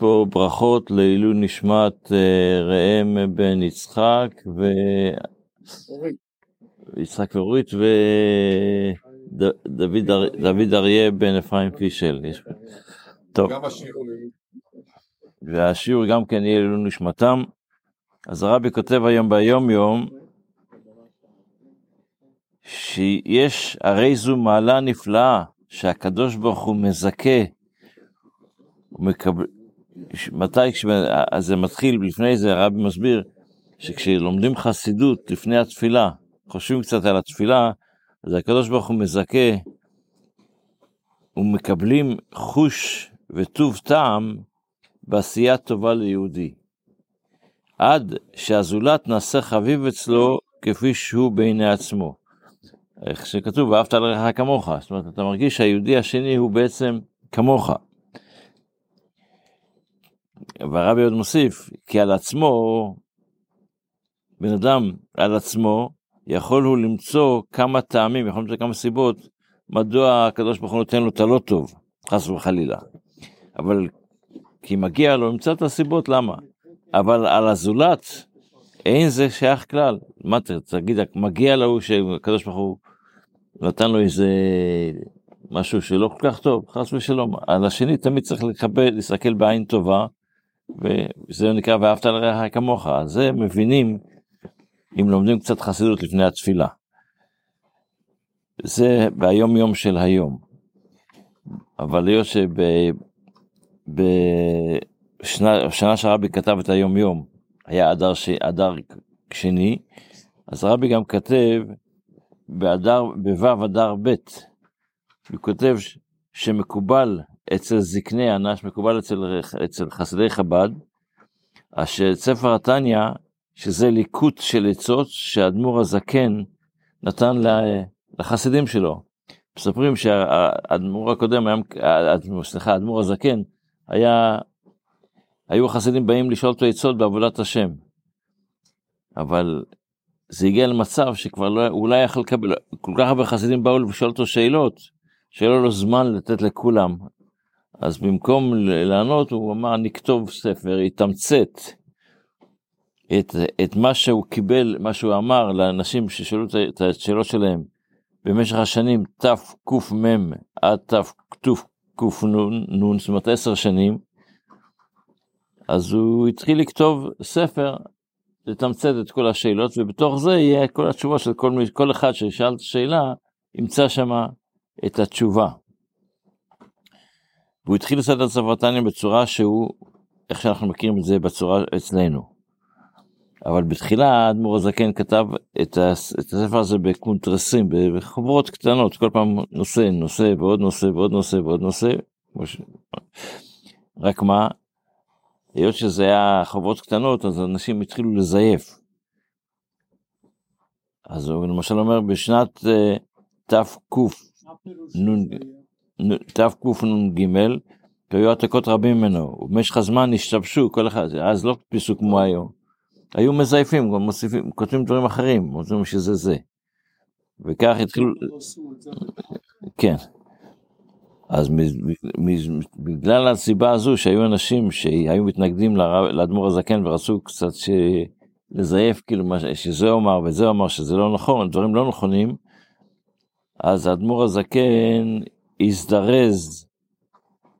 פה ברכות לעילוי נשמת אה, ראם בן יצחק ו... יצחק ואורית ודוד אריה בן אפרים פישל. יש... טוב. והשיעור גם כן יהיה לעילוי נשמתם. אז הרבי כותב היום ביום יום שיש הרי זו מעלה נפלאה שהקדוש ברוך הוא מזכה מקבל, מתי, אז זה מתחיל, לפני זה הרבי מסביר, שכשלומדים חסידות לפני התפילה, חושבים קצת על התפילה, אז הקדוש ברוך הוא מזכה, ומקבלים חוש וטוב טעם בעשייה טובה ליהודי. עד שהזולת נעשה חביב אצלו כפי שהוא בעיני עצמו. איך שכתוב, ואהבת לרעך כמוך, זאת אומרת, אתה מרגיש שהיהודי השני הוא בעצם כמוך. והרבי עוד מוסיף, כי על עצמו, בן אדם על עצמו, יכול הוא למצוא כמה טעמים, יכול למצוא כמה סיבות, מדוע הקדוש ברוך הוא נותן לו את הלא טוב, חס וחלילה. אבל כי מגיע לו, למצוא את הסיבות למה. אבל על הזולת, אין זה שייך כלל. מה תגיד, מגיע לו שהקדוש ברוך הוא נתן לו איזה משהו שלא כל כך טוב, חס ושלום. על השני תמיד צריך לקבל, להסתכל בעין טובה, וזה נקרא ואהבת לרעך כמוך, אז זה מבינים אם לומדים קצת חסידות לפני התפילה. זה ביום יום של היום. אבל היות שבשנה שרבי כתב את היום יום, היה אדר, ש... אדר שני, אז רבי גם כתב באדר, בו' אדר ב', הוא כותב שמקובל אצל זקני אנש, מקובל אצל, אצל חסידי חב"ד, אשר ספר התניא, שזה ליקוט של עצות שהאדמו"ר הזקן נתן לחסידים שלו. מספרים שהאדמו"ר הקודם, היה, סליחה, האדמו"ר הזקן, היה, היו החסידים באים לשאול אותו עצות בעבודת השם. אבל זה הגיע למצב שכבר לא, הוא לא יכול לקבל, כל כך הרבה חסידים באו לשאול אותו שאלות, שלא לו זמן לתת לכולם. אז במקום לענות, הוא אמר, נכתוב ספר, יתמצת את, את מה שהוא קיבל, מה שהוא אמר לאנשים ששאלו את השאלות שלהם במשך השנים תקמ עד תקנ"נ, זאת אומרת עשר שנים, אז הוא התחיל לכתוב ספר, לתמצת את כל השאלות, ובתוך זה יהיה כל התשובה של כל, כל אחד ששאל את השאלה, ימצא שם את התשובה. והוא התחיל לעשות את הצוותניה בצורה שהוא, איך שאנחנו מכירים את זה בצורה אצלנו. אבל בתחילה האדמו"ר הזקן כתב את, הספר הזה בקונטרסים, בחוברות קטנות, כל פעם נושא, נושא ועוד נושא ועוד נושא ועוד נושא. רק מה, היות שזה היה חוברות קטנות, אז אנשים התחילו לזייף. אז הוא למשל אומר בשנת uh, תקנ"ג, תקנ"ג, כי היו העתקות רבים ממנו, ובמשך הזמן השתבשו כל אחד, אז לא הדפיסו כמו היום. היו מזייפים, גם מוסיפים, כותבים דברים אחרים, אומרים שזה זה. וכך התחילו, כן. אז בגלל הסיבה הזו שהיו אנשים שהיו מתנגדים לאדמו"ר הזקן ורצו קצת לזייף כאילו שזה אמר וזה אמר שזה לא נכון, דברים לא נכונים, אז האדמו"ר הזקן הזדרז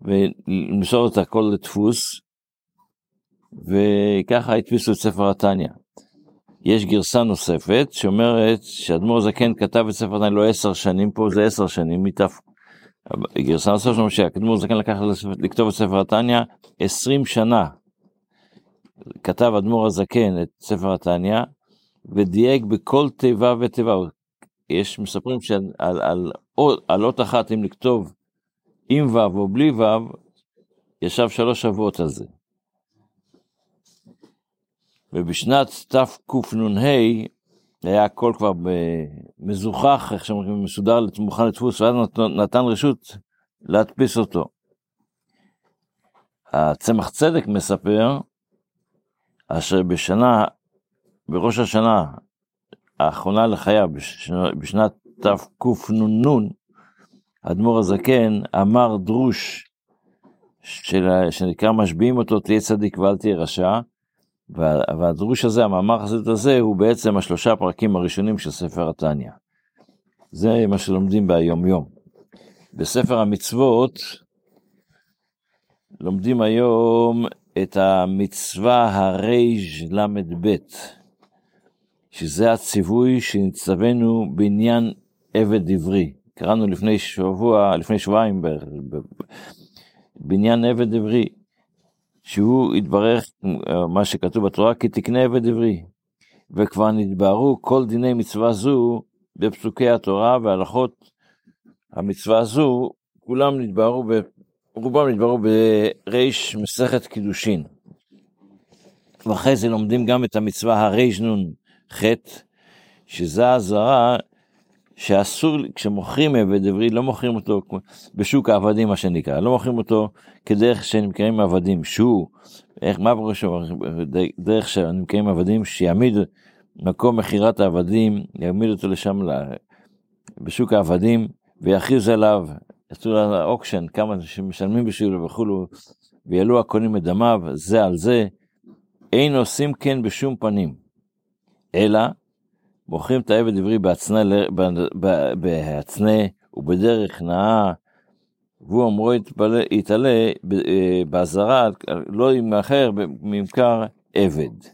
ולמסור את הכל לדפוס, וככה הדפיסו את ספר התניא. יש גרסה נוספת שאומרת שאדמו"ר זקן כתב את ספר התניא לא עשר שנים, פה זה עשר שנים, מתף... גרסה נוספת שאומרת שאדמו"ר זקן לקח לכתוב את ספר התניא עשרים שנה. כתב אדמו"ר הזקן את ספר התניא ודייק בכל תיבה ותיבה. יש מספרים שעל על, על, על אות אחת אם לכתוב עם ו' או בלי ו', ישב שלוש שבועות על זה. ובשנת תקנ"ה היה הכל כבר מזוכח, איך שאומרים, מסודר, מוכן לדפוס, ואז נתן רשות להדפיס אותו. הצמח צדק מספר, אשר בשנה, בראש השנה האחרונה לחייו, בשנת תקנ"נ, האדמו"ר הזקן אמר דרוש של, שנקרא משביעים אותו תהיה צדיק ואל תהיה רשע, והדרוש הזה, המאמר החסידות הזה, הוא בעצם השלושה פרקים הראשונים של ספר התניא. זה מה שלומדים ביום יום. בספר המצוות לומדים היום את המצווה הרל"ב, שזה הציווי שנצטווינו בעניין עבד עברי. קראנו לפני שבוע, לפני שבועיים בערך, בעניין עבד עברי, שהוא התברך, מה שכתוב בתורה, כי תקנה עבד עברי. וכבר נתבהרו כל דיני מצווה זו בפסוקי התורה והלכות המצווה הזו, כולם נתבהרו, רובם נתבהרו בריש מסכת קידושין. ואחרי זה לומדים גם את המצווה הרנ"ח, שזה האזהרה שאסור, כשמוכרים עבד עברי, לא מוכרים אותו בשוק העבדים, מה שנקרא, לא מוכרים אותו כדרך שנמכרים עבדים, שהוא, איך, מה בראשו, דרך שנמכרים עבדים, שיעמיד מקום מכירת העבדים, יעמיד אותו לשם בשוק העבדים, ויכריז עליו, יעשו לו אוקשן, כמה שמשלמים בשבילו וכולו, ויעלו הקונים את דמיו, זה על זה, אין עושים כן בשום פנים, אלא מוכרים את העבד עברי בהצנה ובדרך נאה, והוא אמרו יתעלה אה, באזהרה, לא ימכר ממכר עבד.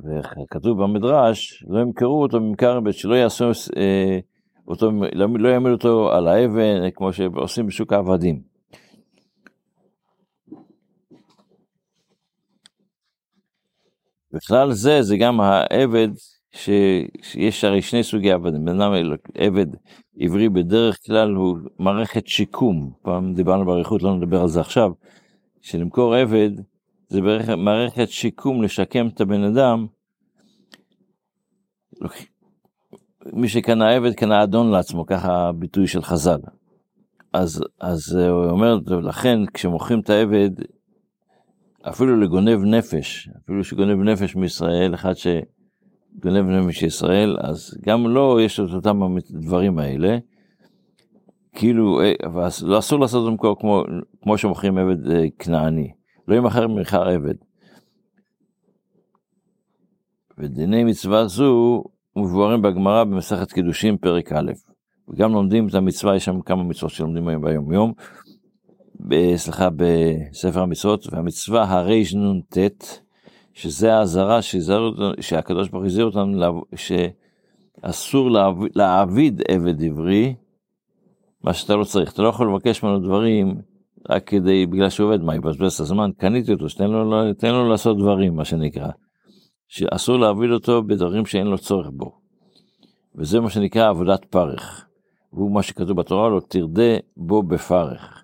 וכתוב במדרש, לא ימכרו אותו ממכר עבד, שלא יעשו אה, אותו, לא יעמידו אותו על האבן, כמו שעושים בשוק העבדים. בכלל זה, זה גם העבד, ש... שיש הרי שני סוגי עבדים, בן אדם עבד עברי בדרך כלל הוא מערכת שיקום, פעם דיברנו באריכות, לא נדבר על זה עכשיו, שלמכור עבד זה מערכת שיקום לשקם את הבן אדם, מי שקנה עבד קנה אדון לעצמו, ככה הביטוי של חז"ל. אז, אז הוא אומר, לכן כשמוכרים את העבד, אפילו לגונב נפש, אפילו שגונב נפש מישראל, אחד שגונב נפש מישראל, אז גם לו יש את אותם הדברים האלה. כאילו, אה, לא אסור לעשות אותם כמו, כמו שמוכרים עבד אה, כנעני, לא ימכר ממכר עבד. ודיני מצווה זו מבוארים בגמרא במסכת קידושין פרק א', וגם לומדים את המצווה, יש שם כמה מצוות שלומדים היום ביום יום, סליחה, בספר המצוות, והמצווה הרנ"ט, שזה האזהרה שהקדוש ברוך הוא הזהיר אותנו, שאסור להעביד עבד עברי, מה שאתה לא צריך, אתה לא יכול לבקש ממנו דברים רק כדי, בגלל שהוא עובד, מה, יבזבז את הזמן, קניתי אותו, שתן לו, תן לו לעשות דברים, מה שנקרא. שאסור להעביד אותו בדברים שאין לו צורך בו. וזה מה שנקרא עבודת פרך. והוא מה שכתוב בתורה, לא תרדה בו בפרך.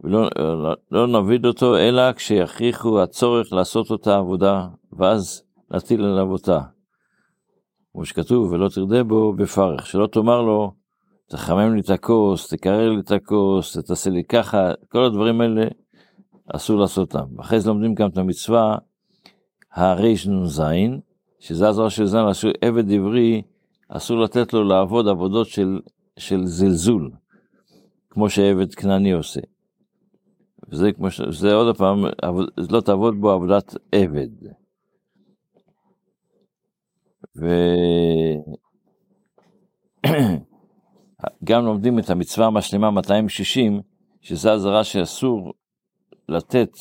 ולא לא, לא נביד אותו אלא כשיכריחו הצורך לעשות אותה עבודה, ואז נטיל עליו אותה. כמו שכתוב, ולא תרדה בו בפרך, שלא תאמר לו, תחמם לי את הכוס, תקרר לי את הכוס, תעשה לי ככה, כל הדברים האלה אסור לעשות אותם. אחרי זה לומדים גם את המצווה הרנ"ז, שזה הזרוע של זן, עבד עברי, אסור לתת לו לעבוד עבודות של, של זלזול, כמו שעבד כנעני עושה. וזה כמו ש... זה עוד פעם, לא תעבוד בו עבודת עבד. וגם לומדים את המצווה המשלימה 260, שזה אזהרה שאסור לתת,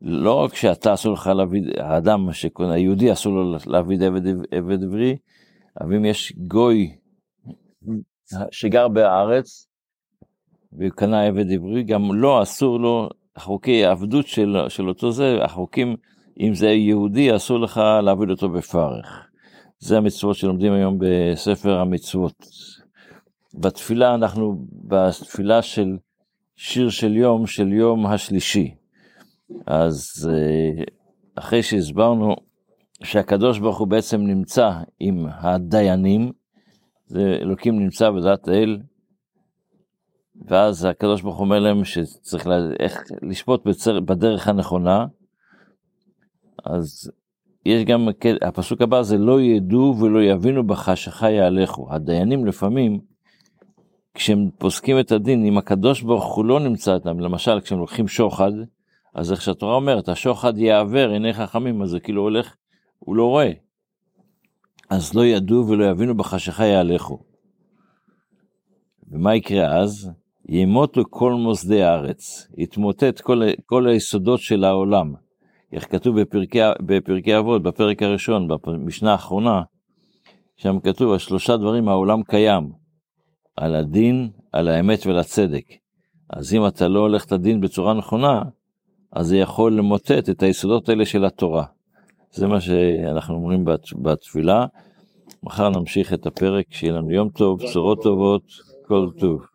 לא רק שאתה אסור לך להביא, האדם שקונה, היהודי אסור לו להביא עבד, עבד עברי, אבל אם יש גוי שגר בארץ, וקנה עבד עברי, גם לא אסור לו, חוקי העבדות של, של אותו זה, החוקים, אם זה יהודי, אסור לך להעביד אותו בפרך. זה המצוות שלומדים היום בספר המצוות. בתפילה אנחנו, בתפילה של שיר של יום, של יום השלישי. אז אה, אחרי שהסברנו שהקדוש ברוך הוא בעצם נמצא עם הדיינים, זה אלוקים נמצא בדת האל, ואז הקדוש ברוך הוא אומר להם שצריך לה, איך לשפוט בצר, בדרך הנכונה. אז יש גם, הפסוק הבא זה לא ידעו ולא יבינו בחשכה יהלכו. הדיינים לפעמים, כשהם פוסקים את הדין, אם הקדוש ברוך הוא לא נמצא איתם, למשל כשהם לוקחים שוחד, אז איך שהתורה אומרת, השוחד יעוור עיני חכמים, אז זה כאילו הולך, הוא לא רואה. אז לא ידעו ולא יבינו בחשיכה יהלכו. ומה יקרה אז? ימותו כל מוסדי הארץ, יתמוטט כל, כל היסודות של העולם. איך כתוב בפרקי, בפרקי אבות, בפרק הראשון, במשנה האחרונה, שם כתוב, השלושה דברים העולם קיים, על הדין, על האמת ולצדק. אז אם אתה לא הולך את הדין בצורה נכונה, אז זה יכול למוטט את היסודות האלה של התורה. זה מה שאנחנו אומרים בתפילה. מחר נמשיך את הפרק, שיהיה לנו יום טוב, בשורות טובות, כל טוב.